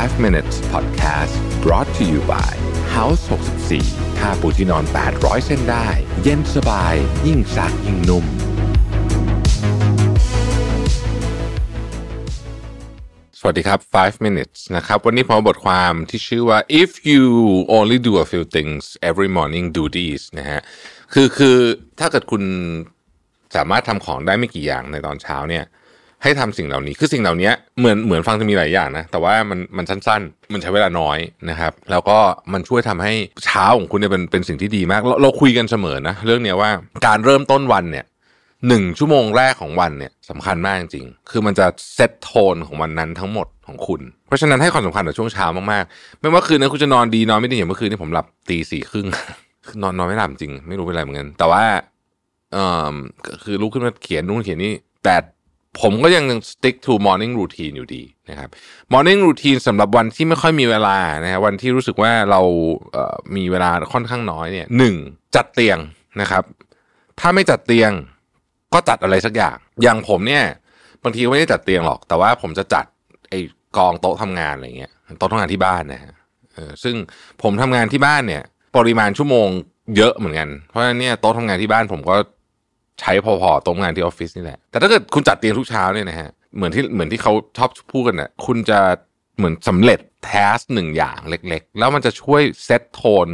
5 minutes podcast brought to you by House 64ผ้าปูที่นอน 800 เส้นได้ เย็นสบาย ยิ่งซักยิ่งนุ่ม สวัสดีครับ 5 minutes นะครับ วันนี้ผมบทความที่ชื่อว่า if you only do a few things every morning do these นะฮะ คือคือถ้าเกิดคุณสามารถทำของได้ไม่กี่อย่างในตอนเช้าเนี่ย ให้ทำสิ่งเหล่านี้ คือสิ่งเหล่านี้เหมือนเหมือนฟังจะมีหลายอย่างนะ แต่ว่ามันมันสั้น ๆ มันใช้เวลาน้อยนะครับ แล้วก็มันช่วยทำให้เช้าของคุณเนี่ยเป็นเป็นสิ่งที่ดีมาก เราเราคุยกันเสมอนะเรื่องเนี้ยว่าการเริ่มต้นวันเนี่ยหนึ่งชั่วโมงแรกของวันเนี่ยสำคัญมากจริงๆ คือมันจะเซตโทนของวันนั้นทั้งหมดของคุณ เพราะฉะนั้นให้ความสำคัญกับช่วงเช้ามากๆ ไม่ว่าคืนนั้นคุณจะนอนดีนอนไม่ดีอย่างเมื่อคืนนี้ผมหลับตีสี่ครึ่งนอนนอนไม่หลับจริง ไม่รู้เป็นอะไรเหมือนกัน แต่ว่าเอ่อคือลุกขึ้นมาเขียนนู่นเขียนนี่แต่ ผมก็ยัง stick to morning routine อยู่ดีนะครับ morning routine สำหรับวันที่ไม่ค่อยมีเวลานะฮะวันที่รู้สึกว่าเราเอ่อมีเวลาค่อนข้างน้อยเนี่ยหนึ่งจัดเตียงนะครับ ถ้าไม่จัดเตียงก็จัดอะไรสักอย่าง อย่างผมเนี่ยบางทีไม่ได้จัดเตียงหรอก แต่ว่าผมจะจัดไอ้กองโต๊ะทำงานอะไรเงี้ยโต๊ะทำงานที่บ้านนะฮะเออซึ่งผมทำงานที่บ้านเนี่ย ปริมาณชั่วโมงเยอะเหมือนกัน เพราะฉะนั้นเนี่ยโต๊ะทำงานที่บ้านผมก็ ใช้พอๆโต๊ะงานที่ออฟฟิศนี่แหละ แต่ถ้าเกิดคุณจัดเตียงทุกเช้าเนี่ยนะฮะเหมือนที่เหมือนที่เขาชอบพูดกันน่ะคุณจะเหมือนสำเร็จแทสหนึ่งอย่างเล็ก ๆ แล้วมันจะช่วยเซตโทน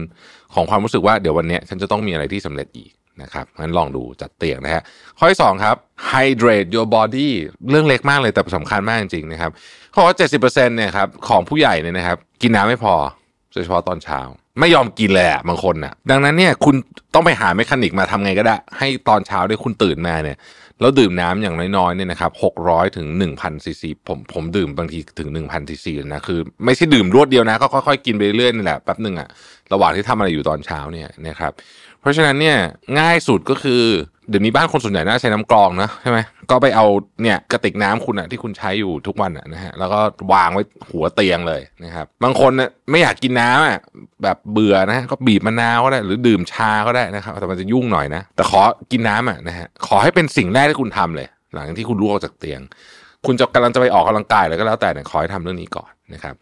ของความรู้สึกว่าเดี๋ยววันเนี้ยฉันจะต้องมีอะไรที่สำเร็จอีกนะครับงั้นลองดูจัดเตียงนะฮะข้อที่สองครับ hydrate your body เรื่องเล็กมากเลยแต่สำคัญมากจริงๆนะครับเขาบอกว่าเจ็ดสิบเปอร์เซ็นต์เนี่ยครับของผู้ใหญ่เนี่ยนะครับ กินน้ำไม่พอโดยเฉพาะตอนเช้า ไม่ยอมกินเลยอะบางคนน่ะดังนั้นเนี่ยคุณ ต้องไปหาเมคานิกมาทำไงก็ได้ ให้ตอนเช้าเนี่ยคุณตื่นมาเนี่ย แล้วดื่มน้ำอย่างน้อยๆเนี่ยนะครับหกร้อยถึงหนึ่งพันซีซีผมผมดื่มบางทีถึงหนึ่งพันซีซีนะคือ ไม่ใช่ดื่มรวดเดียวนะ ก็ค่อยๆกินไปเรื่อยๆนี่แหละแป๊บหนึ่งอะระหว่างที่ทำอะไรอยู่ตอนเช้าเนี่ยนะครับ เพราะฉะนั้นเนี่ยง่ายสุดก็คือเดี๋ยวนี้บ้านคนส่วนใหญ่น่าใช้น้ำกรองนะใช่ไหมก็ไปเอาเนี่ยกระติกน้ำคุณอะที่คุณใช้อยู่ทุกวันอะนะฮะแล้วก็วางไว้หัวเตียงเลยนะครับ บางคนเนี่ยไม่อยากกินน้ำอะแบบเบื่อนะก็บีบมะนาวก็ได้ หรือดื่มชาก็ได้นะครับ แต่มันจะยุ่งหน่อยนะ แต่ขอกินน้ำอะนะฮะขอให้เป็นสิ่งแรกที่คุณทำเลย หลังที่คุณลุกออกจากเตียง คุณจะกำลังจะไปออกกำลังกายอะไรก็แล้วแต่เนี่ยขอให้ทำเรื่องนี้ก่อนนะครับ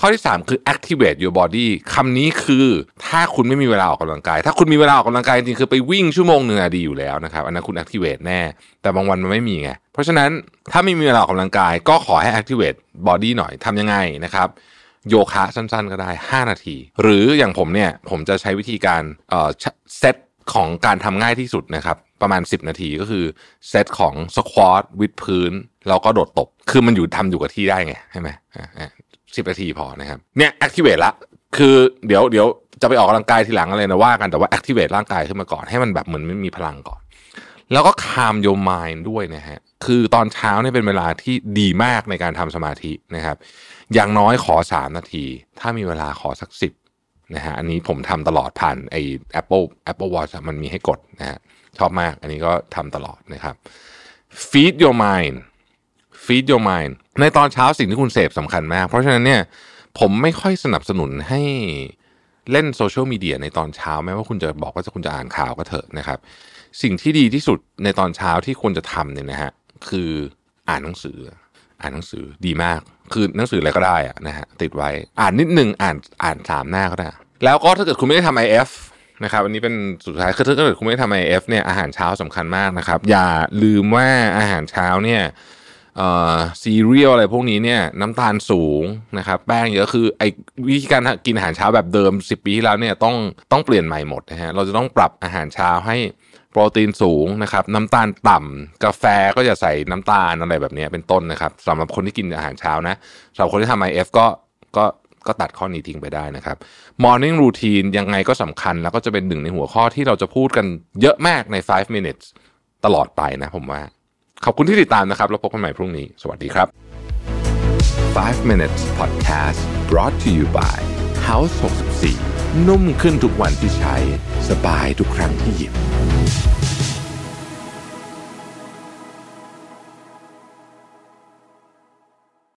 ข้อที่ 3 คือ activate your body คำนี้คือถ้าคุณไม่มีเวลาออกกำลังกาย ถ้าคุณมีเวลาออกกำลังกายจริงๆคือไปวิ่งชั่วโมงหนึ่งอะดีอยู่แล้วนะครับ อันนั้นคุณ activate แน่ แต่บางวันมันไม่มีไง เพราะฉะนั้นถ้าไม่มีเวลาออกกำลังกาย ก็ขอให้ activate body หน่อยทำยังไงนะครับ โยคะสั้นๆ ก็ได้ 5 นาที หรืออย่างผมเนี่ยผมจะใช้วิธีการเอ่อเซตของการทำง่ายที่สุดนะครับ ประมาณ 10 นาทีก็คือเซตของสควอตวิดพื้น แล้วก็โดดตบ คือมันอยู่ทำอยู่กับที่ได้ไง ใช่ไหมสิบนาทีพอนะครับ เนี่ย activate ละ คือเดี๋ยวเดี๋ยวจะไปออกกำลังกายทีหลังอะไรนะว่ากันแต่ว่า activate ร่างกายขึ้นมาก่อนให้มันแบบเหมือนไม่มีพลังก่อน แล้วก็ calm your mind ด้วยนะฮะ คือตอนเช้าเนี่ยเป็นเวลาที่ดีมากในการทำสมาธินะครับ อย่างน้อยขอ3นาที ถ้ามีเวลาขอสัก10นะฮะอันนี้ผมทำตลอดผ่านไอ้ Apple Apple Watch มันมีให้กดนะฮะชอบมากอันนี้ก็ทำตลอดนะครับ feed your mind feed your mind ในตอนเช้าสิ่งที่คุณเสพสำคัญมาก เพราะฉะนั้นเนี่ยผมไม่ค่อยสนับสนุนให้เล่นโซเชียลมีเดียในตอนเช้าแม้ว่าคุณจะบอกว่าจะคุณจะอ่านข่าวก็เถอะนะครับ สิ่งที่ดีที่สุดในตอนเช้าที่ควรจะทำเนี่ยนะฮะ คืออ่านหนังสือ อ่านหนังสือดีมาก คือหนังสืออะไรก็ได้อะนะฮะติดไว้ อ่านนิดนึงอ่านอ่านสามหน้าก็ได้ แล้วก็ถ้าเกิดคุณไม่ได้ทำ IF นะครับอันนี้เป็นสุดท้ายคือถ้าเกิดคุณไม่ได้ทำ IF เนี่ยอาหารเช้าสำคัญมากนะครับ อย่าลืมว่าอาหารเช้าเนี่ยซีเรียลอะไรพวกนี้เนี่ยน้ำตาลสูงนะครับแป้งเยอะคือไอ้วิธีการกินอาหารเช้าแบบเดิม 10 ปีที่แล้วเนี่ยต้องต้องเปลี่ยนใหม่หมดนะฮะเราจะต้องปรับอาหารเช้าให้ โปรตีนสูงนะครับน้ำตาลต่ำกาแฟก็จะใส่น้ำตาลอะไรแบบนี้เป็นต้นนะครับสำหรับคนที่กินอาหารเช้านะสำหรับคนที่ทำ IF ก็ก็ก็ตัดข้อนี้ทิ้งไปได้นะครับ Morning Routine ยังไงก็สำคัญแล้วก็จะเป็นหนึ่งในหัวข้อที่เราจะพูดกันเยอะมากใน 5 minutes ตลอดไปนะผมว่า ขอบคุณที่ติดตามนะครับ แล้วพบกันใหม่พรุ่งนี้ สวัสดีครับ 5 minutes podcast brought to you by House 64 นุ่มขึ้นทุกวันที่ใช้ สบายทุกครั้งที่หยิบ